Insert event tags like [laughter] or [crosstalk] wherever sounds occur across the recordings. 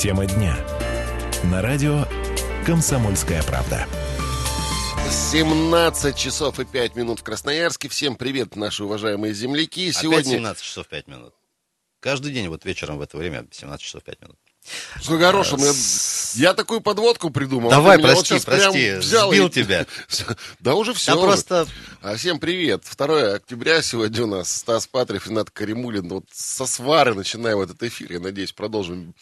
Тема дня. На радио «Комсомольская правда». 17 часов и 5 минут в Красноярске. Всем привет, наши уважаемые земляки. Сегодня... Опять 17 часов 5 минут. Каждый день вот вечером в это время 17 часов 5 минут. Что хорошим, я, я такую подводку придумал. Давай, прости, вот прости, взял сбил и... [laughs] тебя. Да уже все. Да просто... А всем привет. 2 октября сегодня у нас Стас Патрев, Ренат Каримулин. Вот со свары начинаем этот эфир. Я надеюсь, продолжим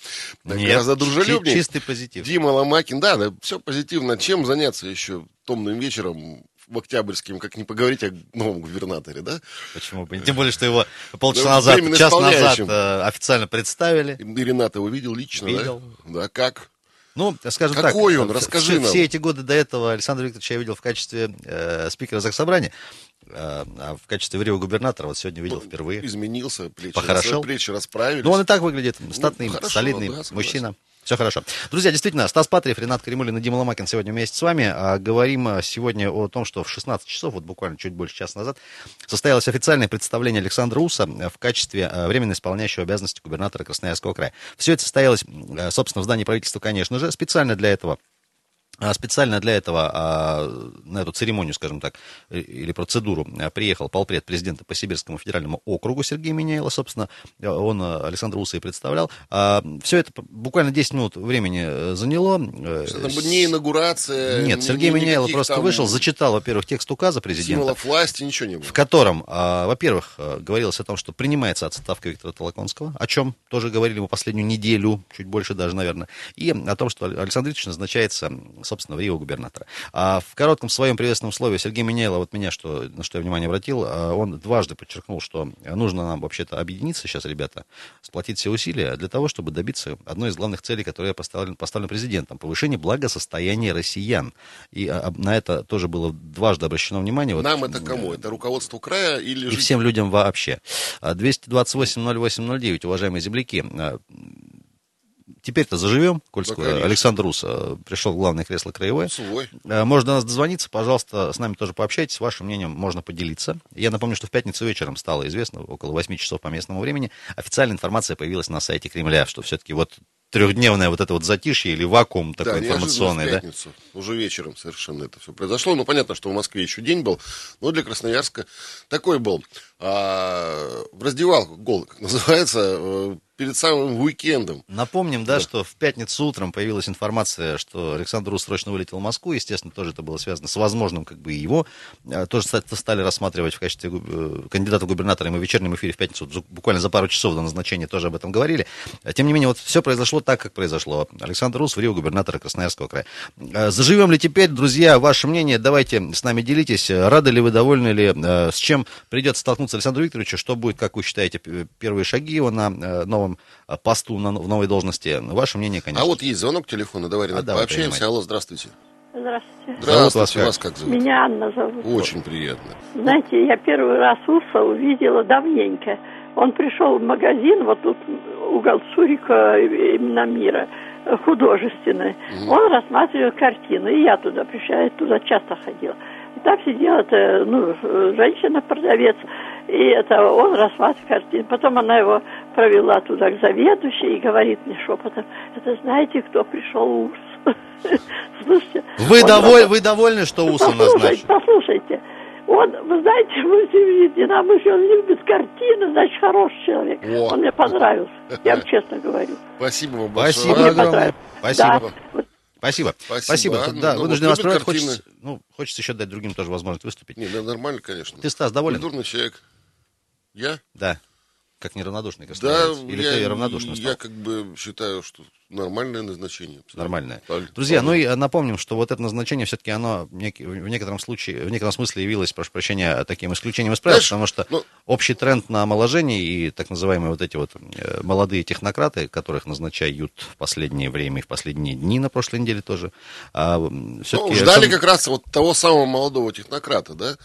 Нет, гораздо дружелюбнее. чистый позитив. Дима Ломакин, да, да, все позитивно. Чем заняться еще томным вечером в Октябрьском, как не поговорить о новом губернаторе, да? Почему бы? Тем более, что его полчаса да, назад, час назад э, официально представили. И Ренат его видел лично, видел. да? Да, как? Ну, скажем Какой так. Какой он? Расскажи все, нам. Все эти годы до этого Александр Викторович я видел в качестве э, спикера Заксобрания, э, а в качестве врио губернатора вот сегодня видел ну, впервые. Изменился, плечи, Похорошел. плечи расправились. Ну, он и так выглядит, статный, ну, хорошо, солидный да, мужчина. Все хорошо. Друзья, действительно, Стас Патриев, Ренат Кремулин и Дима Ломакин сегодня вместе с вами. А, говорим а, сегодня о том, что в 16 часов, вот буквально чуть больше часа назад, состоялось официальное представление Александра Уса в качестве а, временно исполняющего обязанности губернатора Красноярского края. Все это состоялось, собственно, в здании правительства, конечно же, специально для этого а специально для этого а, на эту церемонию, скажем так, или процедуру а, приехал полпред президента по Сибирскому федеральному округу Сергей Минейло, собственно, он Александр Уса и представлял. Все это буквально 10 минут времени э, заняло. Э, что там не инаугурация? Нет, Сергей ни, Минейло просто там... вышел, зачитал, во-первых, текст указа президента. Символов власти, ничего не было. В котором, во-первых, говорилось о том, что принимается отставка Виктора Толоконского, о чем тоже говорили мы последнюю неделю, чуть больше даже, наверное, и о том, что Александр Ильич назначается собственно, в Рио губернатора. А в коротком своем приветственном слове Сергей Минейло, вот меня, что, на что я внимание обратил, а, он дважды подчеркнул, что нужно нам вообще-то объединиться сейчас, ребята, сплотить все усилия для того, чтобы добиться одной из главных целей, которая поставлена, поставлена президентом, повышение благосостояния россиян. И а, на это тоже было дважды обращено внимание. Нам вот, это кому? Это руководству края или... И всем людям вообще. 228-08-09, а, уважаемые земляки, Теперь-то заживем, коль да, Александр Рус э, пришел в главное кресло краевое. Свой. Э, можно до нас дозвониться, пожалуйста, с нами тоже пообщайтесь, вашим мнением можно поделиться. Я напомню, что в пятницу вечером стало известно, около 8 часов по местному времени, официальная информация появилась на сайте Кремля, что все-таки вот трехдневное вот это вот затишье или вакуум такой да, информационный, да? пятницу, уже вечером совершенно это все произошло. Ну, понятно, что в Москве еще день был, но для Красноярска такой был. А, в раздевалку, гол, как называется, э, перед самым уикендом. Напомним, да, да, что в пятницу утром появилась информация, что Александр Рус срочно вылетел в Москву. Естественно, тоже это было связано с возможным, как бы, его. А, тоже стали рассматривать в качестве э, кандидата в губернатора. Мы в вечернем эфире в пятницу, буквально за пару часов до назначения тоже об этом говорили. Тем не менее, вот все произошло так, как произошло. Александр Рус в Рио губернатора Красноярского края. Заживем ли теперь, друзья, ваше мнение? Давайте с нами делитесь. Рады ли вы, довольны ли? С чем придется столкнуться Александру Викторовичу? Что будет, как вы считаете, первые шаги его на э, новом э, посту, на, в новой должности. Ваше мнение, конечно. А вот есть звонок телефона, давай, Ренат, а, пообщаемся. Принимай. Алло, здравствуйте. Здравствуйте. Здравствуйте, вас, вас как зовут? Меня Анна зовут. Очень приятно. Знаете, я первый раз Уса увидела давненько. Он пришел в магазин, вот тут угол Цурика именно мира, художественный. Угу. Он рассматривал картину, и я туда пришла, я туда часто ходила. И там сидела ну, женщина-продавец, и это он рассматривает картину. Потом она его провела туда к заведующей и говорит мне шепотом, это знаете, кто пришел ус? [laughs] Слушайте. Вы, доволь, вы довольны, что ус у нас Послушайте, послушайте. Он, вы знаете, вы видите, нам еще он любит картины, значит, хороший человек. О. Он мне понравился, я вам честно говорю. Спасибо вам большое. Спасибо. Спасибо. Да. Спасибо. Спасибо. Спасибо. Да, ну, вынужден вот вас хочется, ну, хочется еще дать другим тоже возможность выступить. Не, да, нормально, конечно. Ты, Стас, доволен? Культурный человек. Я? Да. Как неравнодушный Да, Или я, ты равнодушный стал? Я как бы считаю, что Нормальное назначение. Абсолютно. Нормальное. Правильно. Друзья, ну и э, напомним, что вот это назначение все-таки оно в некотором случае, в некотором смысле явилось, прошу прощения, таким исключением из правил, потому что ну... общий тренд на омоложение и так называемые вот эти вот э, молодые технократы, которых назначают в последнее время и в последние дни на прошлой неделе тоже, а, все-таки... Ну, ждали сам... как раз вот того самого молодого технократа, да?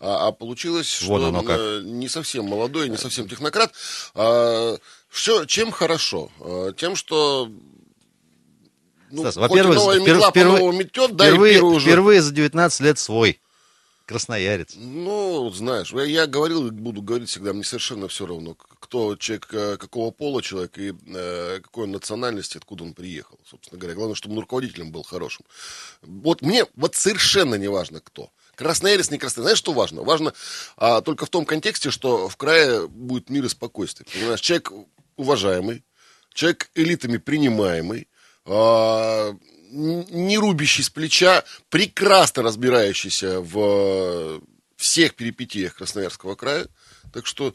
А, а получилось, вот что как. не совсем молодой, не совсем технократ. А, что, чем хорошо? А, тем, что ну, Стас, во-первых, впер- впервые, метет, да, впервые, уже... впервые за 19 лет свой красноярец. Ну, знаешь, я, я говорил и буду говорить всегда, мне совершенно все равно, кто человек, э, какого пола человек и э, какой он национальности, откуда он приехал, собственно говоря. Главное, чтобы он руководителем был хорошим. Вот мне вот совершенно не важно, кто. Красноярец, не красноярец. Знаешь, что важно? Важно а, только в том контексте, что в крае будет мир и спокойствие. Понимаешь, человек уважаемый, человек элитами принимаемый, не рубящий с плеча, прекрасно разбирающийся в всех перипетиях Красноярского края. Так что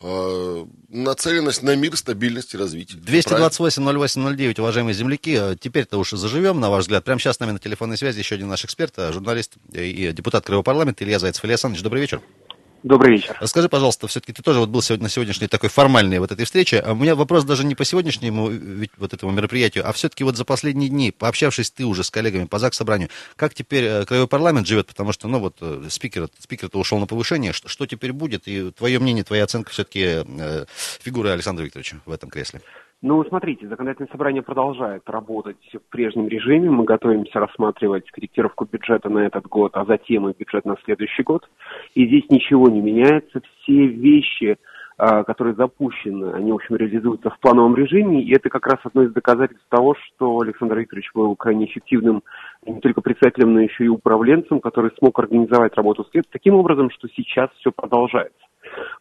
э, нацеленность на мир, стабильность и развитие. 228-08-09, уважаемые земляки, э, теперь-то уж заживем, на ваш взгляд. Прямо сейчас с нами на телефонной связи еще один наш эксперт, журналист и депутат Краевого парламента Илья Зайцев. Илья Александрович, добрый вечер. Добрый вечер. Скажи, пожалуйста, все-таки ты тоже вот был сегодня на сегодняшней такой формальной вот этой встрече. А у меня вопрос даже не по сегодняшнему вот этому мероприятию, а все-таки вот за последние дни, пообщавшись ты уже с коллегами по ЗАГС собранию, как теперь э, Краевой парламент живет, потому что, ну вот, э, спикер, спикер-то ушел на повышение, что, что теперь будет, и твое мнение, твоя оценка все-таки э, фигуры Александра Викторовича в этом кресле? Ну, смотрите, законодательное собрание продолжает работать в прежнем режиме. Мы готовимся рассматривать корректировку бюджета на этот год, а затем и бюджет на следующий год. И здесь ничего не меняется. Все вещи, а, которые запущены, они, в общем, реализуются в плановом режиме. И это как раз одно из доказательств того, что Александр Викторович был крайне эффективным не только председателем, но еще и управленцем, который смог организовать работу следствия таким образом, что сейчас все продолжается.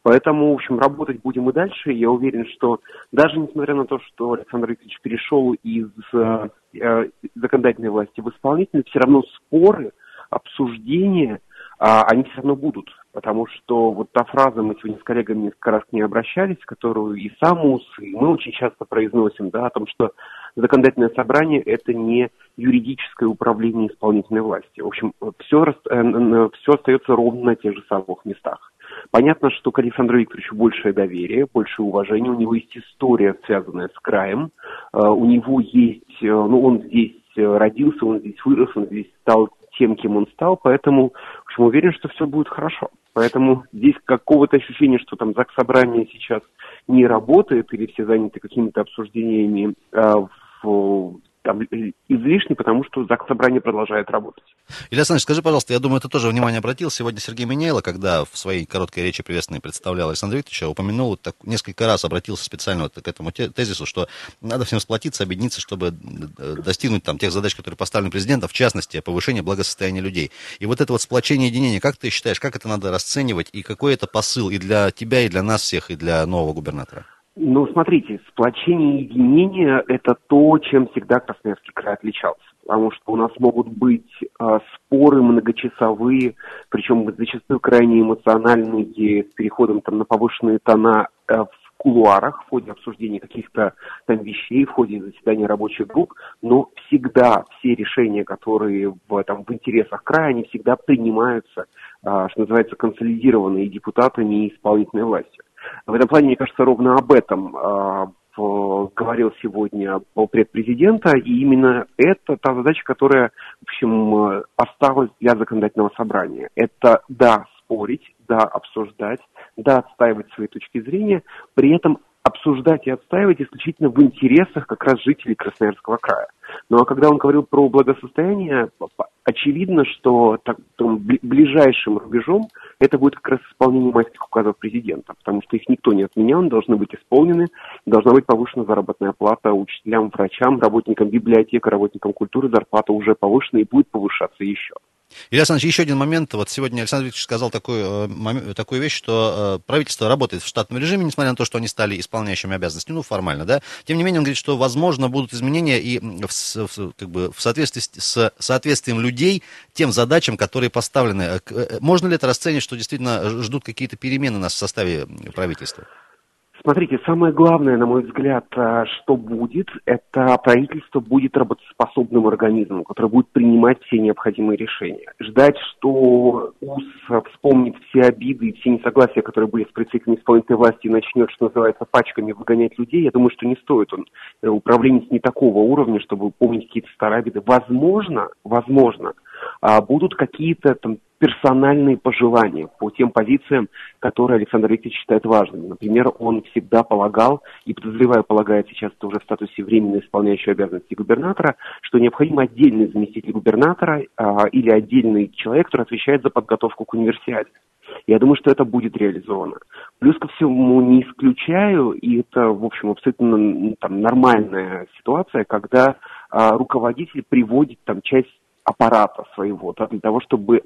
Поэтому, в общем, работать будем и дальше. Я уверен, что даже несмотря на то, что Александр Викторович перешел из э, э, законодательной власти в исполнительную, все равно споры, обсуждения, э, они все равно будут. Потому что вот та фраза, мы сегодня с коллегами несколько раз к ней обращались, которую и сам УС, и мы очень часто произносим, да, о том, что законодательное собрание – это не юридическое управление исполнительной власти. В общем, все, э, все остается ровно на тех же самых местах. Понятно, что к Александру Викторовичу большее доверие, больше уважения. У него есть история, связанная с краем. Э, у него есть, э, ну, он здесь родился, он здесь вырос, он здесь стал тем, кем он стал, поэтому, в общем, уверен, что все будет хорошо. Поэтому здесь какого-то ощущения, что там ЗАГС собрание сейчас не работает или все заняты какими-то обсуждениями э, в там, излишне, потому что ЗАГС Собрание продолжает работать. Илья Александрович, скажи, пожалуйста, я думаю, ты тоже внимание обратил. Сегодня Сергей Минейло, когда в своей короткой речи приветственной представлял Александра Викторовича, упомянул, так, несколько раз обратился специально вот к этому тезису, что надо всем сплотиться, объединиться, чтобы э, достигнуть там, тех задач, которые поставлены президентом, в частности, повышение благосостояния людей. И вот это вот сплочение единение, как ты считаешь, как это надо расценивать, и какой это посыл и для тебя, и для нас всех, и для нового губернатора? Ну, смотрите, сплочение и единение – это то, чем всегда Красноярский край отличался. Потому что у нас могут быть э, споры многочасовые, причем зачастую крайне эмоциональные, с переходом там, на повышенные тона э, в кулуарах, в ходе обсуждения каких-то там вещей, в ходе заседания рабочих групп, но всегда все решения, которые в, там, в интересах края, они всегда принимаются, э, что называется, консолидированные депутатами и исполнительной властью. В этом плане, мне кажется, ровно об этом э, говорил сегодня полпред президента, и именно это та задача, которая, в общем, осталась для законодательного собрания. Это, да, спорить, да, обсуждать, да, отстаивать свои точки зрения, при этом обсуждать и отстаивать исключительно в интересах как раз жителей Красноярского края. Ну а когда он говорил про благосостояние, очевидно, что так, там, ближайшим рубежом это будет как раз исполнение майских указов президента, потому что их никто не отменял, они должны быть исполнены, должна быть повышена заработная плата учителям, врачам, работникам библиотек, работникам культуры, зарплата уже повышена и будет повышаться еще. Илья Александрович, еще один момент. Вот сегодня Александр Викторович сказал такую, э, такую вещь, что э, правительство работает в штатном режиме, несмотря на то, что они стали исполняющими обязанности, ну, формально, да. Тем не менее, он говорит, что, возможно, будут изменения и в, в, как бы, в соответствии с соответствием людей тем задачам, которые поставлены. Э, можно ли это расценить, что действительно ждут какие-то перемены нас в составе правительства? Смотрите, самое главное, на мой взгляд, э, что будет, это правительство будет работоспособным организмом, который будет принимать все необходимые решения. Ждать, что УС вспомнит все обиды и все несогласия, которые были с представителями исполнительной власти, и начнет, что называется, пачками выгонять людей, я думаю, что не стоит. Он э, управленец не такого уровня, чтобы помнить какие-то старые обиды. Возможно, возможно, а, будут какие-то там персональные пожелания по тем позициям, которые Александр Викторович считает важными. Например, он всегда полагал, и подозреваю, полагает сейчас это уже в статусе временно исполняющего обязанности губернатора, что необходим отдельный заместитель губернатора а, или отдельный человек, который отвечает за подготовку к универсиаде. Я думаю, что это будет реализовано. Плюс ко всему не исключаю, и это, в общем, абсолютно там, нормальная ситуация, когда а, руководитель приводит там часть аппарата своего, да, для того, чтобы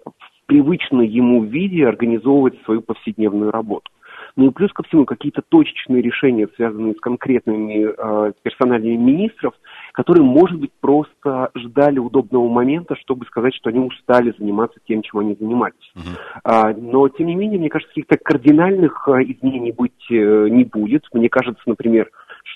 в привычном ему виде организовывать свою повседневную работу. Ну и плюс ко всему какие-то точечные решения, связанные с конкретными э, персоналиями министров, которые, может быть, просто ждали удобного момента, чтобы сказать, что они устали заниматься тем, чем они занимались. Uh-huh. А, но, тем не менее, мне кажется, каких-то кардинальных э, изменений быть э, не будет. Мне кажется, например,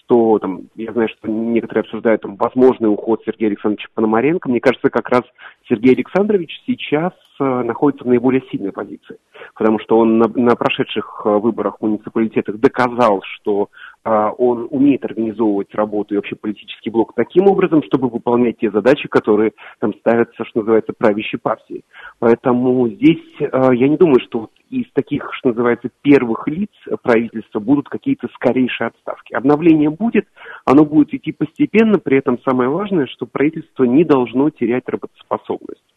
что там, я знаю, что некоторые обсуждают там возможный уход Сергея Александровича Пономаренко. Мне кажется, как раз Сергей Александрович сейчас э, находится в наиболее сильной позиции, потому что он на, на прошедших э, выборах в муниципалитетах доказал, что он умеет организовывать работу и вообще политический блок таким образом, чтобы выполнять те задачи, которые там ставятся, что называется, правящей партией. Поэтому здесь э, я не думаю, что вот из таких, что называется, первых лиц правительства будут какие-то скорейшие отставки. Обновление будет, оно будет идти постепенно, при этом самое важное, что правительство не должно терять работоспособность.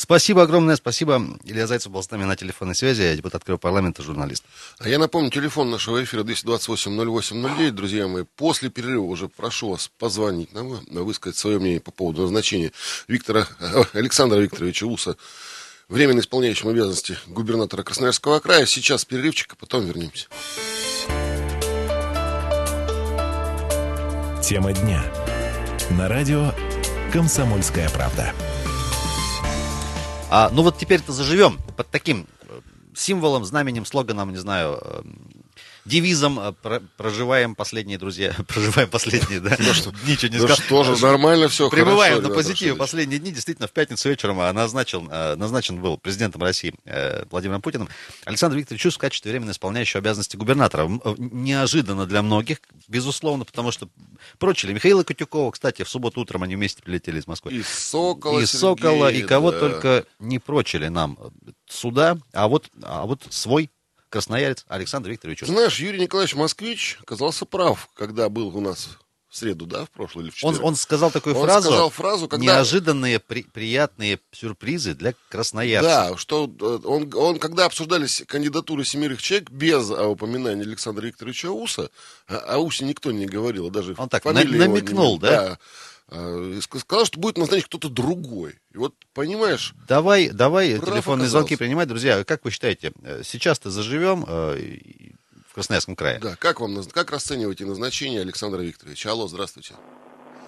Спасибо огромное, спасибо. Илья Зайцев был с нами на телефонной связи, я депутат Крыва парламента, журналист. А я напомню, телефон нашего эфира 228-08-09, друзья мои. После перерыва уже прошу вас позвонить нам, высказать свое мнение по поводу назначения Виктора, [laughs] Александра Викторовича Уса временно исполняющим обязанности губернатора Красноярского края. Сейчас перерывчик, а потом вернемся. Тема дня. На радио «Комсомольская правда». А, ну вот теперь-то заживем. Под таким э, символом, знаменем, слоганом, не знаю, э, девизом э, проживаем последние, друзья, [laughs] проживаем последние, да? Ну что, Ничего не ну сказал. что же, нормально все, Прибываем хорошо, на позитиве последние дни. Действительно, в пятницу вечером а, назначен, а, назначен был президентом России э, Владимиром Путиным Александр Викторович в качестве временно исполняющего обязанности губернатора. Э, неожиданно для многих, безусловно, потому что прочили Михаила Котюкова, кстати, в субботу утром они вместе прилетели из Москвы. И Сокола, И Сокола, и кого да. только не прочили нам сюда, а вот, а вот свой красноярец Александр Викторович. Знаешь, Юрий Николаевич Москвич оказался прав, когда был у нас в среду, да, в прошлый или в четверг. Он, он сказал такую он фразу, сказал фразу когда... неожиданные при, приятные сюрпризы для красноярцев. Да, что э, он, он, когда обсуждались кандидатуры семерых человек без упоминания Александра Викторовича Уса, о, о Усе никто не говорил, даже Он так намекнул, не, да? да а, сказал, что будет назначен кто-то другой. И вот, понимаешь... Давай, давай телефонные оказался. звонки принимать. Друзья, как вы считаете, э, сейчас-то заживем э, в Красноярском крае? Да, как вам, как расцениваете назначение Александра Викторовича? Алло, здравствуйте.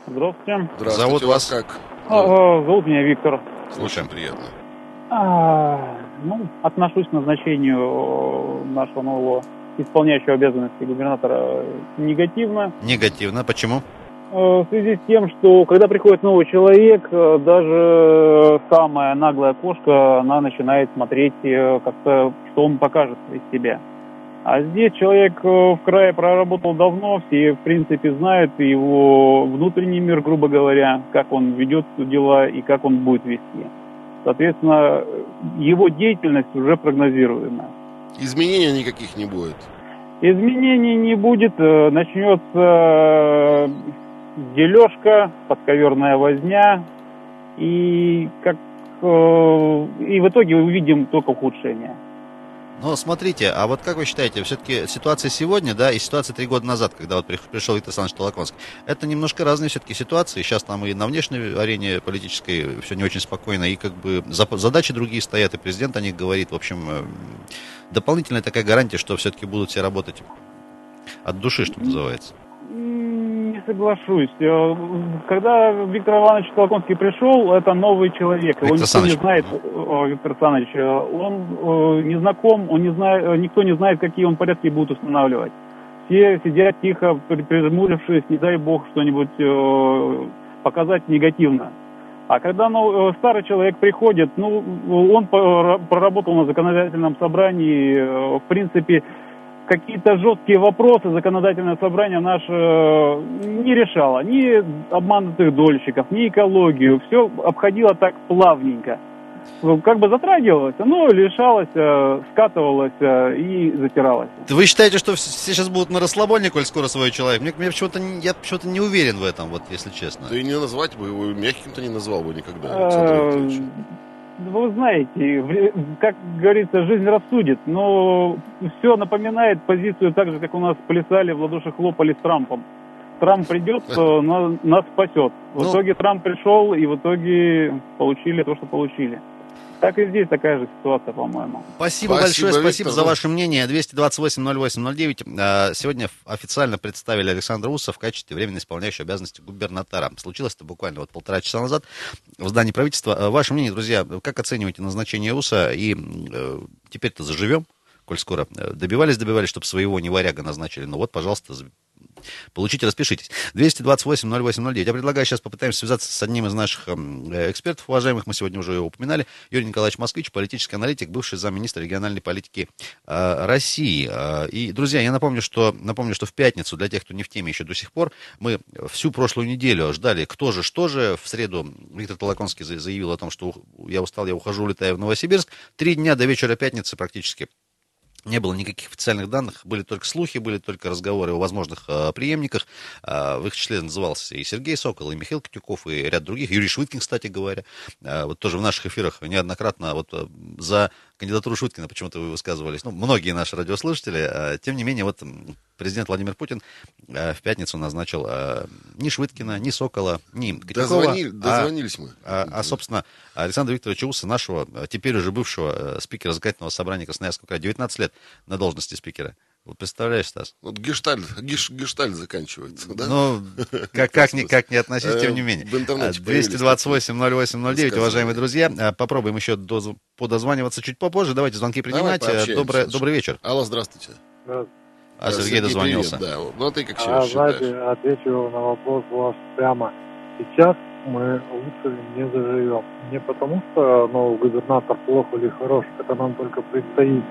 Здравствуйте. Здравствуйте. Зовут вас как? А, а, зовут меня Виктор. Слушаем, приятно. А, ну, отношусь к назначению нашего нового исполняющего обязанности губернатора негативно. Негативно. Почему? Э, в связи с тем, что когда приходит новый человек, э, даже самая наглая кошка, она начинает смотреть э, как-то, что он покажет из себя. А здесь человек в крае проработал давно, все, в принципе, знают его внутренний мир, грубо говоря, как он ведет дела и как он будет вести. Соответственно, его деятельность уже прогнозируема. Изменений никаких не будет? Изменений не будет. Начнется дележка, подковерная возня, и как э, и в итоге увидим только ухудшение. Но смотрите, а вот как вы считаете, все-таки ситуация сегодня, да, и ситуация три года назад, когда вот пришел Виктор Александрович Толоконский, это немножко разные все-таки ситуации. Сейчас там и на внешней арене политической все не очень спокойно, и как бы задачи другие стоят, и президент о них говорит. В общем, э, дополнительная такая гарантия, что все-таки будут все работать от души, что называется не соглашусь. Э, когда Виктор Иванович Колоконский пришел, это новый человек. Его никто Саныч. не знает, Виктор Александрович. Э, он э, не знаком, он не знает, никто не знает, какие он порядки будут устанавливать. Все сидят тихо, прижмурившись, не дай бог что-нибудь показать негативно. А когда ну, старый человек приходит, ну, он проработал на законодательном собрании, в принципе, какие-то жесткие вопросы законодательное собрание наше э, не решало. Ни обманутых дольщиков, ни экологию. Все обходило так плавненько. ну, как бы затрагивалось, оно лишалось, э, скатывалось э, и затиралось. Вы считаете, что все сейчас будут на расслабоне, коль скоро свой человек? Мне, мне почему-то, я почему-то не уверен в этом, вот если честно. Да и не назвать бы его, мягким-то не назвал бы никогда, Вы знаете, как говорится, жизнь рассудит, но все напоминает позицию так же, как у нас плясали, в ладоши хлопали с Трампом. Трамп придет, [laughs] нас спасет. В ну, итоге Трамп пришел, и в итоге получили то, что получили. Так и здесь такая же ситуация, по-моему. Спасибо, спасибо большое, спасибо Виктор. за ваше мнение. 228-08-09. А, сегодня официально представили Александра Уса в качестве временно исполняющего обязанности губернатора. Случилось это буквально вот полтора часа назад в здании правительства. А, ваше мнение, друзья, как оцениваете назначение Уса? И э, теперь-то заживем, коль скоро добивались, добивались, чтобы своего не варяга назначили. Ну вот, пожалуйста, Получите, распишитесь. 228-08-09. Я предлагаю сейчас попытаемся связаться с одним из наших эм, экспертов, уважаемых. Мы сегодня уже его упоминали. Юрий Николаевич Москвич, политический аналитик, бывший замминистра региональной политики э, России. Э, и, друзья, я напомню что, напомню, что в пятницу, для тех, кто не в теме еще до сих пор, мы всю прошлую неделю ждали, кто же, что же. В среду Виктор Толоконский заявил о том, что я устал, я ухожу, улетаю в Новосибирск. Три дня до вечера пятницы практически не было никаких официальных данных, были только слухи, были только разговоры о возможных э, преемниках. Э, в их числе назывался и Сергей Сокол, и Михаил Катюков, и ряд других. Юрий Швыткин, кстати говоря. Э, вот тоже в наших эфирах неоднократно вот э, за кандидатуру Шуткина почему-то вы высказывались, ну, многие наши радиослушатели. А, тем не менее, вот президент Владимир Путин а, в пятницу назначил а, ни Швыткина, ни Сокола, ни Катякова. Дозвонили, дозвонились а, мы. А, а, собственно, Александра Викторовича Уса, нашего, теперь уже бывшего спикера законодательного собрания Красноярского края, 19 лет на должности спикера. Вот представляешь, Стас? Вот гештальт, геш, гештальт заканчивается, да? Ну, как, как, ни, как не относить, тем не э, менее. 228-08-09, уважаемые друзья. А, попробуем еще до, подозваниваться чуть попозже. Давайте звонки принимать. Давай добрый, добрый вечер. Алло, здравствуйте. А Сергей, Сергей дозвонился. Привет, да. Ну, а ты как а, знаете, отвечу на вопрос ваш прямо. Сейчас мы лучше не заживем. Не потому, что новый губернатор плохо или хорош, это нам только предстоит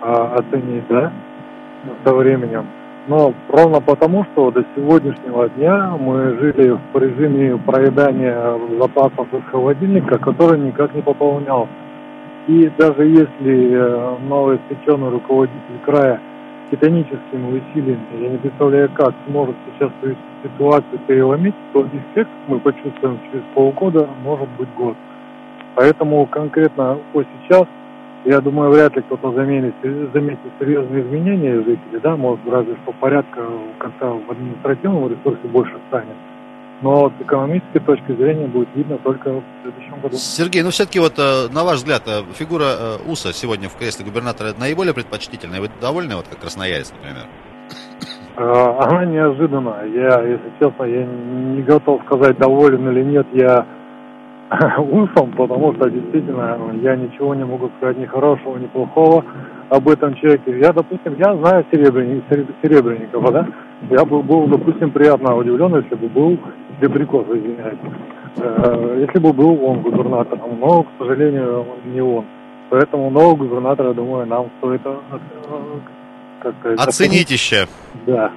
а, оценить, да? Со временем. Но ровно потому, что до сегодняшнего дня мы жили в режиме проедания запасов из холодильника, который никак не пополнялся. И даже если э, новый испеченный руководитель края титаническими усилиями, я не представляю, как сможет сейчас эту ситуацию переломить, то эффект мы почувствуем через полгода, может быть год. Поэтому конкретно по сейчас я думаю, вряд ли кто-то заметит, заметит серьезные изменения жителей, да, может, разве что порядка конце в административном ресурсе больше станет. Но с экономической точки зрения будет видно только в следующем году. Сергей, ну все-таки вот э, на ваш взгляд, э, фигура э, УСа сегодня в кресле губернатора наиболее предпочтительная? Вы довольны, вот как красноярец, например? Она неожиданная. Я, если честно, я не готов сказать, доволен или нет. Я [laughs] усом, потому что действительно я ничего не могу сказать ни хорошего, ни плохого об этом человеке. Я, допустим, я знаю Серебренникова, да? Я бы был, допустим, приятно удивлен, если бы был Дебриков, извиняюсь. Э, если бы был он губернатором, но, к сожалению, не он. Поэтому нового губернатора, я думаю, нам стоит э, как Оценить еще. Да.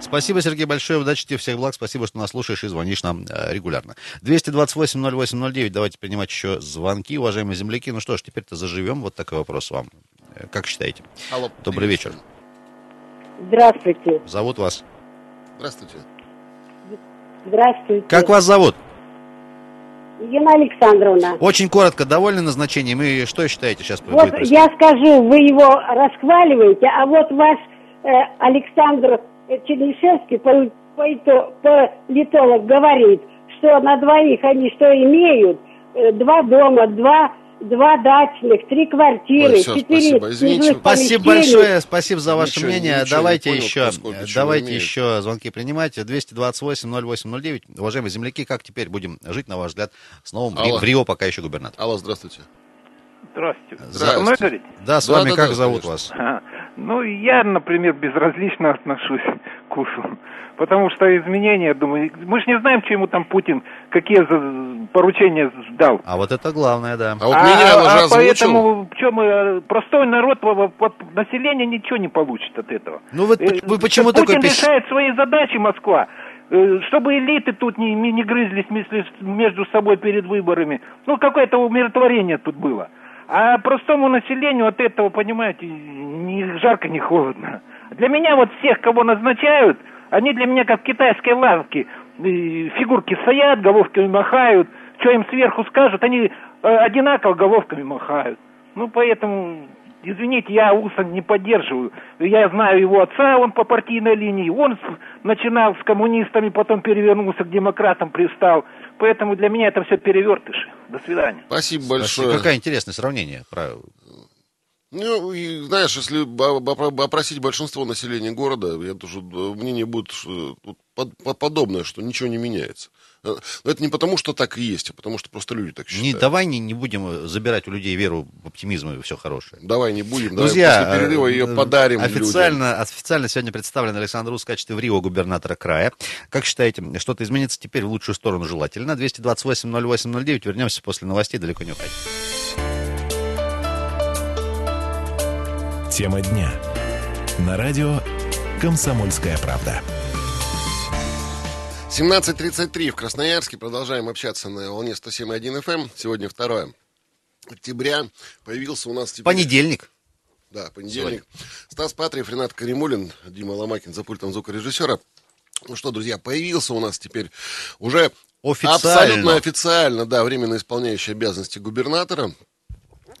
Спасибо, Сергей, большое. Удачи тебе, всех благ. Спасибо, что нас слушаешь и звонишь нам э, регулярно. 228-08-09. Давайте принимать еще звонки, уважаемые земляки. Ну что ж, теперь-то заживем. Вот такой вопрос вам. Э, как считаете? Алло. Добрый вечер. Здравствуйте. Зовут вас? Здравствуйте. Здравствуйте. Как вас зовут? Елена Александровна. Очень коротко, довольны назначением? И что считаете сейчас? Вот я скажу, вы его расхваливаете, а вот ваш э, Александр Чернышевский, политолог, говорит, что на двоих они что имеют? Э, два дома, два два дачных, три квартиры, Ой, все, четыре спасибо. Извините. Спасибо большое, спасибо за ваше ничего, мнение. Ничего давайте понял, еще, давайте еще звонки принимать. 228-08-09. Уважаемые земляки, как теперь будем жить, на ваш взгляд, с новым Алло. в Рио пока еще губернатор? Алло, здравствуйте. Здравствуйте. Здравствуйте. Да, с вами да, как да, зовут конечно. вас? Ну, я, например, безразлично отношусь к УСУ. Потому что изменения, думаю, мы же не знаем, чему там Путин, какие поручения сдал. А вот это главное, да. А вот меня а, уже а поэтому, что мы, простой народ, население ничего не получит от этого. Ну, вы, вы почему Путин такой... решает свои задачи, Москва. Э, чтобы элиты тут не, не грызлись между собой перед выборами. Ну, какое-то умиротворение тут было. А простому населению от этого, понимаете, ни жарко, ни холодно. Для меня вот всех, кого назначают, они для меня как китайские лавки. Фигурки стоят, головками махают. Что им сверху скажут, они э, одинаково головками махают. Ну, поэтому Извините, я Усан не поддерживаю. Я знаю его отца, он по партийной линии. Он начинал с коммунистами, потом перевернулся к демократам, пристал. Поэтому для меня это все перевертыши. До свидания. Спасибо большое. Спасибо. Какое интересное сравнение. Ну, и, знаешь, если опросить большинство населения города, я тоже, мнение будет подобное, что ничего не меняется. Но это не потому, что так и есть, а потому что просто люди так считают. Не, давай не, не будем забирать у людей веру в оптимизм и все хорошее. Давай не будем, Друзья, давай после перерыва ее э, подарим официально, людям. Официально сегодня представлен Александр Рус в качестве в Рио губернатора края. Как считаете, что-то изменится теперь в лучшую сторону желательно? 228-08-09, вернемся после новостей, далеко не уходить. Тема дня. На радио «Комсомольская правда». 17.33 в Красноярске. Продолжаем общаться на волне 107.1 FM. Эм. Сегодня 2 октября. Появился у нас теперь... Понедельник. Да, понедельник. Сегодня. Стас Патриев, Ренат Каримулин, Дима Ломакин за пультом звукорежиссера. Ну что, друзья, появился у нас теперь уже официально. абсолютно официально, да, временно исполняющий обязанности губернатора.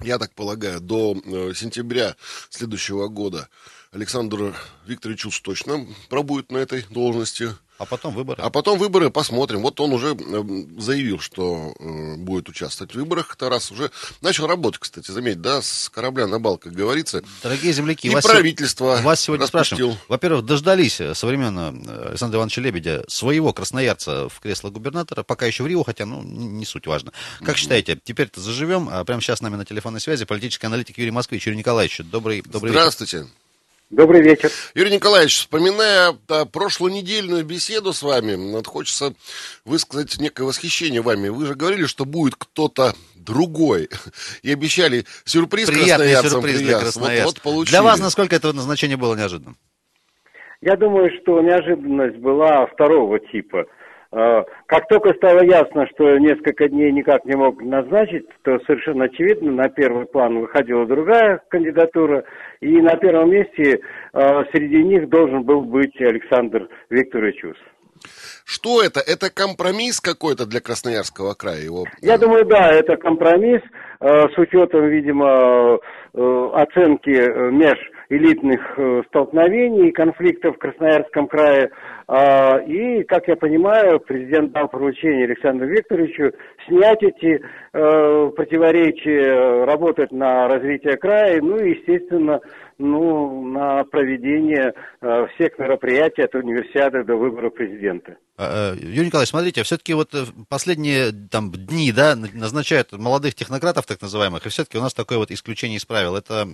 Я так полагаю, до э, сентября следующего года Александр Викторович уж точно пробует на этой должности. А потом выборы. А потом выборы посмотрим. Вот он уже э, заявил, что э, будет участвовать в выборах. Тарас уже начал работать, кстати, заметь, да, с корабля на бал, как говорится. Дорогие земляки, и вас правительство вас сегодня распустил. спрашиваем. Во-первых, дождались со времен э, Александра Ивановича Лебедя своего красноярца в кресло губернатора, пока еще в Рио, хотя, ну, не суть важно. Как mm-hmm. считаете, теперь-то заживем? А прямо сейчас с нами на телефонной связи политический аналитик Юрий Москвич. Юрий Николаевич, добрый, добрый Здравствуйте. вечер. Добрый вечер. Юрий Николаевич, вспоминая да, прошлонедельную беседу с вами, вот хочется высказать некое восхищение вами. Вы же говорили, что будет кто-то другой. И обещали сюрприз Приятный красноярцам. сюрприз для красноярцев. Вот, вот Для вас насколько это назначение было неожиданным? Я думаю, что неожиданность была второго типа. А, как только стало ясно, что несколько дней никак не мог назначить, то совершенно очевидно, на первый план выходила другая кандидатура, и на первом месте а, среди них должен был быть Александр Викторович Ус. Что это? Это компромисс какой-то для Красноярского края? Его... Я думаю, да, это компромисс а, с учетом, видимо, э, оценки э, меж элитных э, столкновений, конфликтов в Красноярском крае. А, и, как я понимаю, президент дал поручение Александру Викторовичу снять эти э, противоречия, работать на развитие края, ну и, естественно, ну, на проведение э, всех мероприятий от универсиады до выбора президента. А, Юрий Николаевич, смотрите, все-таки вот последние там дни, да, назначают молодых технократов, так называемых, и все-таки у нас такое вот исключение из правил. Это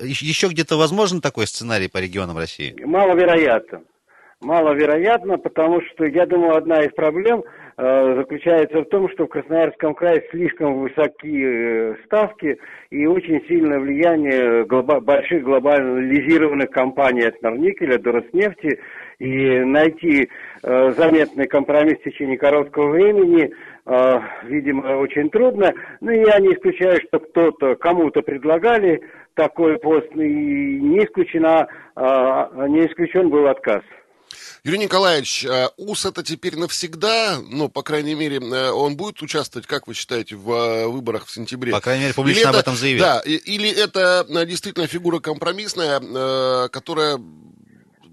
еще где-то возможен такой сценарий по регионам России? Маловероятно маловероятно, потому что, я думаю, одна из проблем э, заключается в том, что в Красноярском крае слишком высокие э, ставки и очень сильное влияние глоба- больших глобализированных компаний от Норникеля до Роснефти, и найти э, заметный компромисс в течение короткого времени, э, видимо, очень трудно. Ну, я не исключаю, что кто-то, кому-то предлагали такой пост, и не исключена, э, не исключен был отказ. Юрий Николаевич, э, УС это теперь навсегда, ну, по крайней мере, э, он будет участвовать, как вы считаете, в э, выборах в сентябре? По крайней мере, публично или об этом заявил. Да, или это действительно фигура компромиссная, которая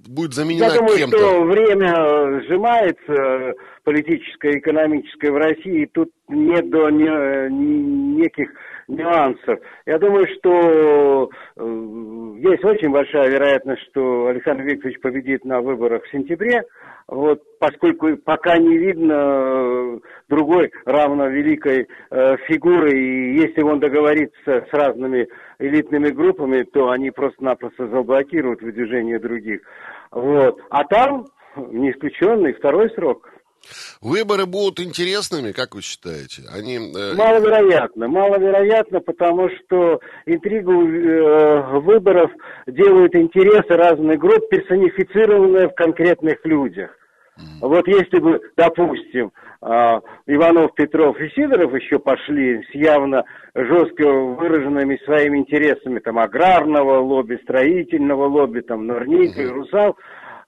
будет заменена Я думаю, кем-то? что время сжимается политическое, экономическое в России, тут нет до не, неких нюансов. Я думаю, что э, есть очень большая вероятность, что Александр Викторович победит на выборах в сентябре, вот, поскольку пока не видно э, другой равно великой э, фигуры, и если он договорится с разными элитными группами, то они просто-напросто заблокируют выдвижение других. Вот. А там не исключенный второй срок – Выборы будут интересными, как вы считаете? Они, э... Маловероятно, маловероятно, потому что интригу э, выборов делают интересы разных групп, персонифицированные в конкретных людях. Вот если бы, допустим, а, Иванов, Петров и Сидоров еще пошли с явно жестко выраженными своими интересами там аграрного лобби, строительного лобби, там Норник, uh Русал,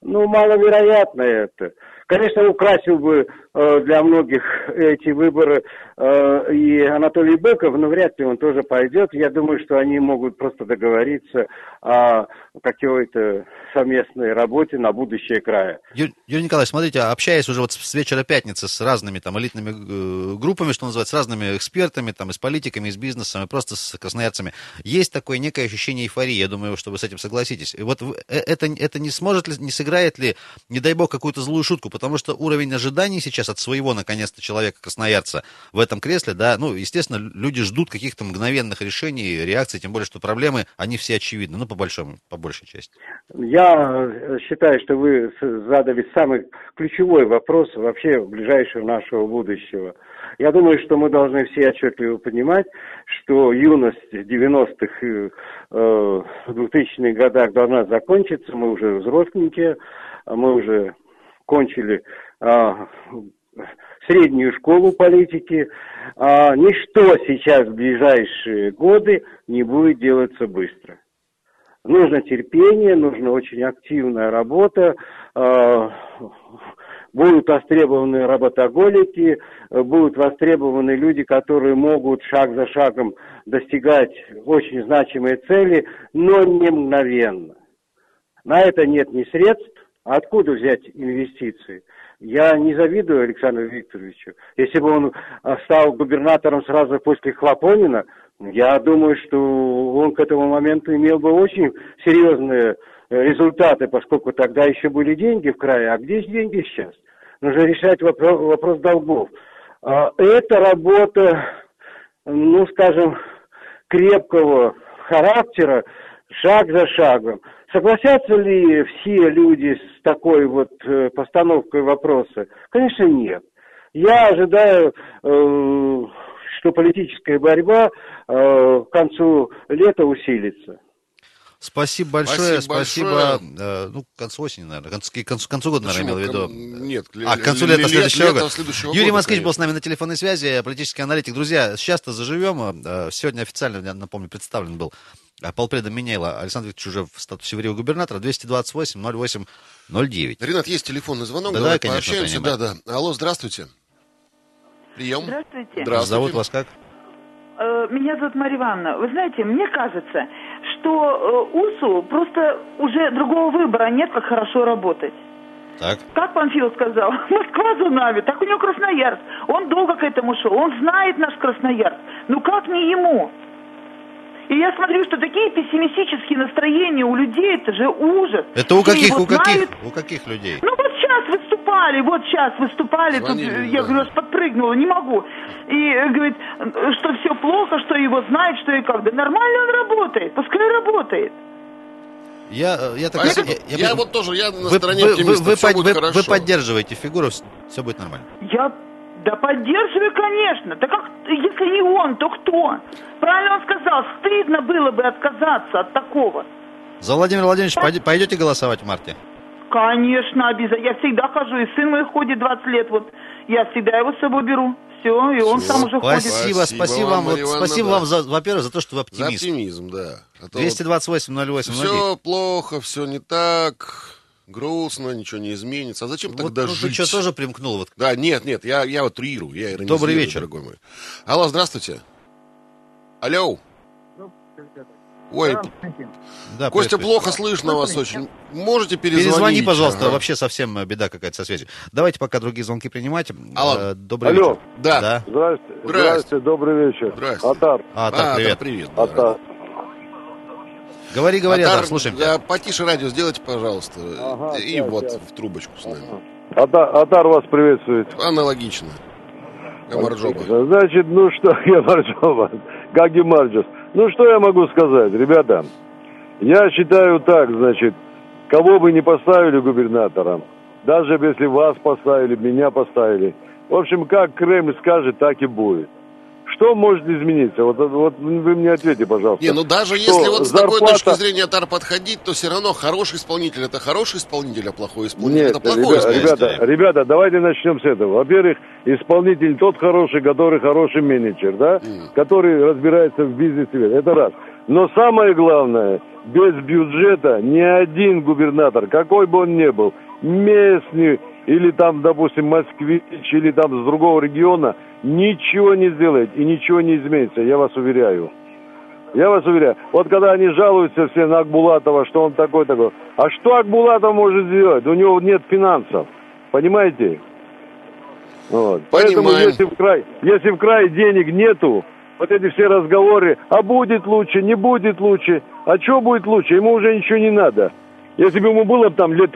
ну, маловероятно это. Конечно, украсил бы э, для многих эти выборы э, и Анатолий Быков, но вряд ли он тоже пойдет. Я думаю, что они могут просто договориться о какой-то совместной работе на будущее края. Юрий, Юрий Николаевич, смотрите, общаясь уже вот с вечера пятницы с разными там элитными э, группами, что называется, с разными экспертами, там, и с политиками, и с бизнесом, и просто с красноярцами, есть такое некое ощущение эйфории. Я думаю, что вы с этим согласитесь. И вот э, это, это не сможет ли, не сыграет ли, не дай бог, какую-то злую шутку, потому что уровень ожиданий сейчас от своего, наконец-то, человека-красноярца в этом кресле, да, ну, естественно, люди ждут каких-то мгновенных решений, реакций, тем более, что проблемы, они все очевидны, ну, по большому, по большей части. Я считаю, что вы задали самый ключевой вопрос вообще ближайшего нашего будущего. Я думаю, что мы должны все отчетливо понимать, что юность 90-х и э, 2000-х годах должна закончиться, мы уже взросленькие, мы уже кончили а, среднюю школу политики. А, ничто сейчас в ближайшие годы не будет делаться быстро. Нужно терпение, нужна очень активная работа, а, будут востребованы работоголики, будут востребованы люди, которые могут шаг за шагом достигать очень значимые цели, но не мгновенно. На это нет ни средств, а откуда взять инвестиции? Я не завидую Александру Викторовичу. Если бы он стал губернатором сразу после Хлопонина, я думаю, что он к этому моменту имел бы очень серьезные э, результаты, поскольку тогда еще были деньги в крае. А где деньги сейчас? Нужно решать вопрос, вопрос долгов. А, это работа, ну, скажем, крепкого характера, шаг за шагом. Согласятся ли все люди с такой вот э, постановкой вопроса? Конечно, нет. Я ожидаю, э, что политическая борьба э, к концу лета усилится. Спасибо большое, спасибо. спасибо э, ну, к концу осени, наверное, к концу, к концу, к концу года, наверное, имел в виду. Нет, а, к концу лета следующего года. Юрий Москвич был с нами на телефонной связи, политический аналитик. Друзья, сейчас-то заживем. Сегодня официально, я напомню, представлен был а полпреда Меняйла Александр Викторович уже в статусе вре-губернатора 228 08 09. Ренат, есть телефонный звонок, да, давай да, конечно, пообщаемся. Да, да. Алло, здравствуйте. Прием. Здравствуйте. Здравствуйте. Зовут вас как? Э, меня зовут Мария Ивановна. Вы знаете, мне кажется, что э, УСУ просто уже другого выбора нет, как хорошо работать. Так. Как Панфилов сказал, [laughs] Москва за нами, так у него Красноярск. Он долго к этому шел, он знает наш Красноярск. Ну как не ему? И я смотрю, что такие пессимистические настроения у людей, это же ужас. Это у каких, вот у каких, знают... у каких людей? Ну вот сейчас выступали, вот сейчас выступали, Звонили, тут, я говорю, аж подпрыгнула, не могу. И э, говорит, что все плохо, что его знает, что и как. Да нормально он работает, пускай работает. Я, э, я, так, я, я, я, я вот тоже, я на вы, стороне вы, оптимиста, вы, вы, вы, вы поддерживаете фигуру, все будет нормально. Я да поддерживаю, конечно. Да как, если не он, то кто? Правильно он сказал, стыдно было бы отказаться от такого. За Владимира Владимировича а... пойдете голосовать в марте? Конечно, обязательно. Я всегда хожу, и сын мой ходит 20 лет, вот я всегда его с собой беру. Все, и он Все. сам уже спасибо, ходит. Спасибо, вам, вот, спасибо да. вам, за, во-первых, за то, что вы оптимист. За оптимизм, да. А 228 08 Все плохо, все не так грустно, ничего не изменится. А зачем вот, тогда ну, жить? Ты что, тоже примкнул? Вот... Да, нет, нет, я, я вот трирую, я Добрый вечер. Дорогой мой. Алло, здравствуйте. Алло. Ой, да, Костя, привет, плохо слышно вас очень. Можете перезвонить? Перезвони, пожалуйста, ага. вообще совсем беда какая-то со связью. Давайте пока другие звонки принимать. Алло. Э, добрый Алло. вечер. Да. да. Здравствуйте. Здравствуйте, добрый вечер. Здравствуйте. Атар. А, Атар, а, привет. Да, привет. Атар. Говори, говори, Атар, слушаем тебя. Потише радио сделайте, пожалуйста. Ага, и сейчас, вот сейчас. в трубочку с нами. Атар, Атар вас приветствует. Аналогично. Гамарджоба. Значит, ну что, [laughs] Гамарджоба, как Гемарджос. Ну что я могу сказать, ребята? Я считаю так, значит, кого бы не поставили губернатором, даже если вас поставили, меня поставили, в общем, как Кремль скажет, так и будет. Что может измениться? Вот, вот вы мне ответьте, пожалуйста. Не, ну даже что если вот с зарплата... такой точки зрения Тар подходить, то все равно хороший исполнитель это хороший исполнитель, а плохой исполнитель Нет, это плохой ребята, исполнитель. ребята, ребята, давайте начнем с этого. Во-первых, исполнитель тот хороший, который хороший менеджер, да, Mm. который разбирается в бизнесе. Это раз. Но самое главное, без бюджета ни один губернатор, какой бы он ни был, местный или там, допустим, москвич, или там с другого региона, ничего не сделает и ничего не изменится, я вас уверяю. Я вас уверяю. Вот когда они жалуются все на Акбулатова, что он такой-такой. А что Акбулатов может сделать? У него нет финансов. Понимаете? Вот. Поэтому Понимаем. если в, край, если в крае денег нету, вот эти все разговоры, а будет лучше, не будет лучше, а что будет лучше, ему уже ничего не надо. Если бы ему было там лет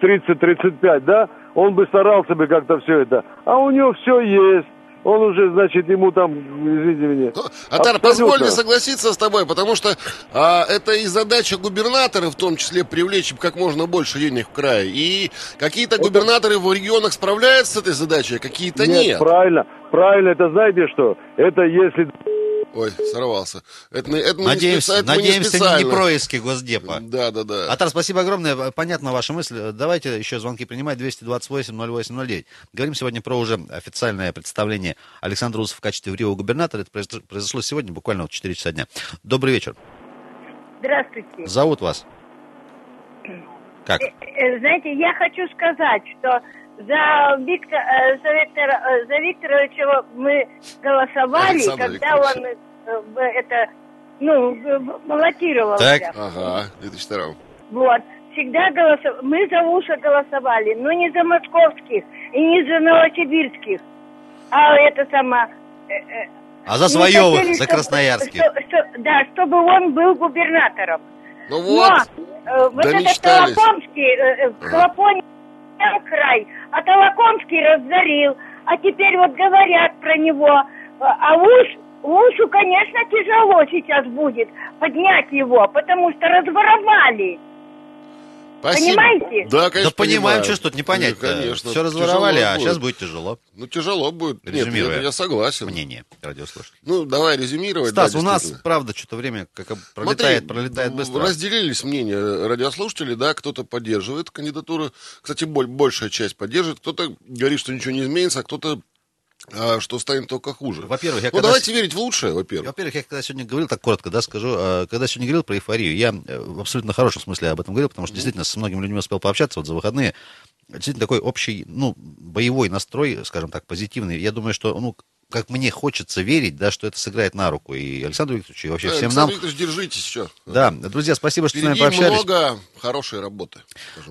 30-35, да, он бы старался бы как-то все это. А у него все есть. Он уже, значит, ему там, извините меня. Атар, абсолютно. позволь мне согласиться с тобой, потому что а, это и задача губернатора, в том числе, привлечь как можно больше денег в крае. И какие-то губернаторы в регионах справляются с этой задачей, а какие-то нет. Нет, правильно, правильно, это знаете что? Это если... Ой, сорвался. Это, это мы не Надеемся, мы не не, происки Госдепа. Да, да, да. Атар, спасибо огромное. Понятна ваша мысль. Давайте еще звонки принимать. 228-08-09. Говорим сегодня про уже официальное представление Александра Усова в качестве врио губернатора. Это произошло- сегодня, буквально в 4 часа дня. Добрый вечер. Здравствуйте. Зовут вас? Как? Э, э, Знаете, я хочу сказать, что за, Виктор, э, за, Виктора, э, за Викторовича мы голосовали, когда он э, в- это, ну, в- баллотировался. Ага, 2002 Вот. Всегда голосовали. Мы за Уша голосовали, но не за московских и не за новосибирских. А это сама... А за Своевых, хотели, за красноярских. что- что- да, чтобы он был губернатором. Ну Но вот, э, вот этот. Толокомский, э, э, Взял край, а Толокомский разорил. А теперь вот говорят про него. А уж, ушу, конечно, тяжело сейчас будет поднять его, потому что разворовали. Спасибо. Понимаете? Да, конечно, да понимаем, понимаю. что тут не понять. Ну, конечно. Все разворовали, Тяжело а будет. сейчас будет тяжело. Ну, тяжело будет. Нет, Резюмируя. это я согласен. Мнение радиослушателей. Ну, давай резюмировать. Стас, да, у нас, правда, что-то время как пролетает, пролетает быстро. Разделились мнения радиослушателей, да, кто-то поддерживает кандидатуру, кстати, боль- большая часть поддерживает, кто-то говорит, что ничего не изменится, а кто-то что станет только хуже. Во-первых, я ну, когда давайте верить в лучшее, во-первых. Во-первых, я когда сегодня говорил, так коротко, да, скажу, э, когда сегодня говорил про эйфорию, я э, в абсолютно хорошем смысле об этом говорил, потому что действительно с многими людьми успел пообщаться вот за выходные. Действительно такой общий, ну, боевой настрой, скажем так, позитивный. Я думаю, что, ну, как мне хочется верить, да, что это сыграет на руку и Александру Викторовичу, и вообще Да, всем Александр нам. Викторович, держитесь еще. Да, друзья, спасибо, что с нами Впереди пообщались. много хорошей работы.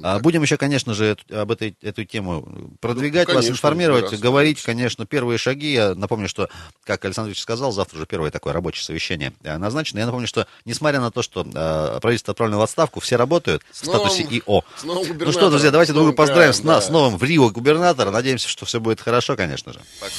А. Будем еще, конечно же, эту- об этой эту тему продвигать, Ну, вас конечно, информировать, раз, говорить, конечно, первые шаги. Я напомню, что, как Александр Ильич сказал, завтра уже первое такое рабочее совещание э, назначено. Я напомню, что, несмотря на то, что э, правительство отправлено в отставку, все работают в С новым- статусе ИО. Ну что, друзья, давайте друг друга поздравим краем, с, да. с новым в Рио губернатора. Надеемся, что все будет хорошо, конечно же. Пока.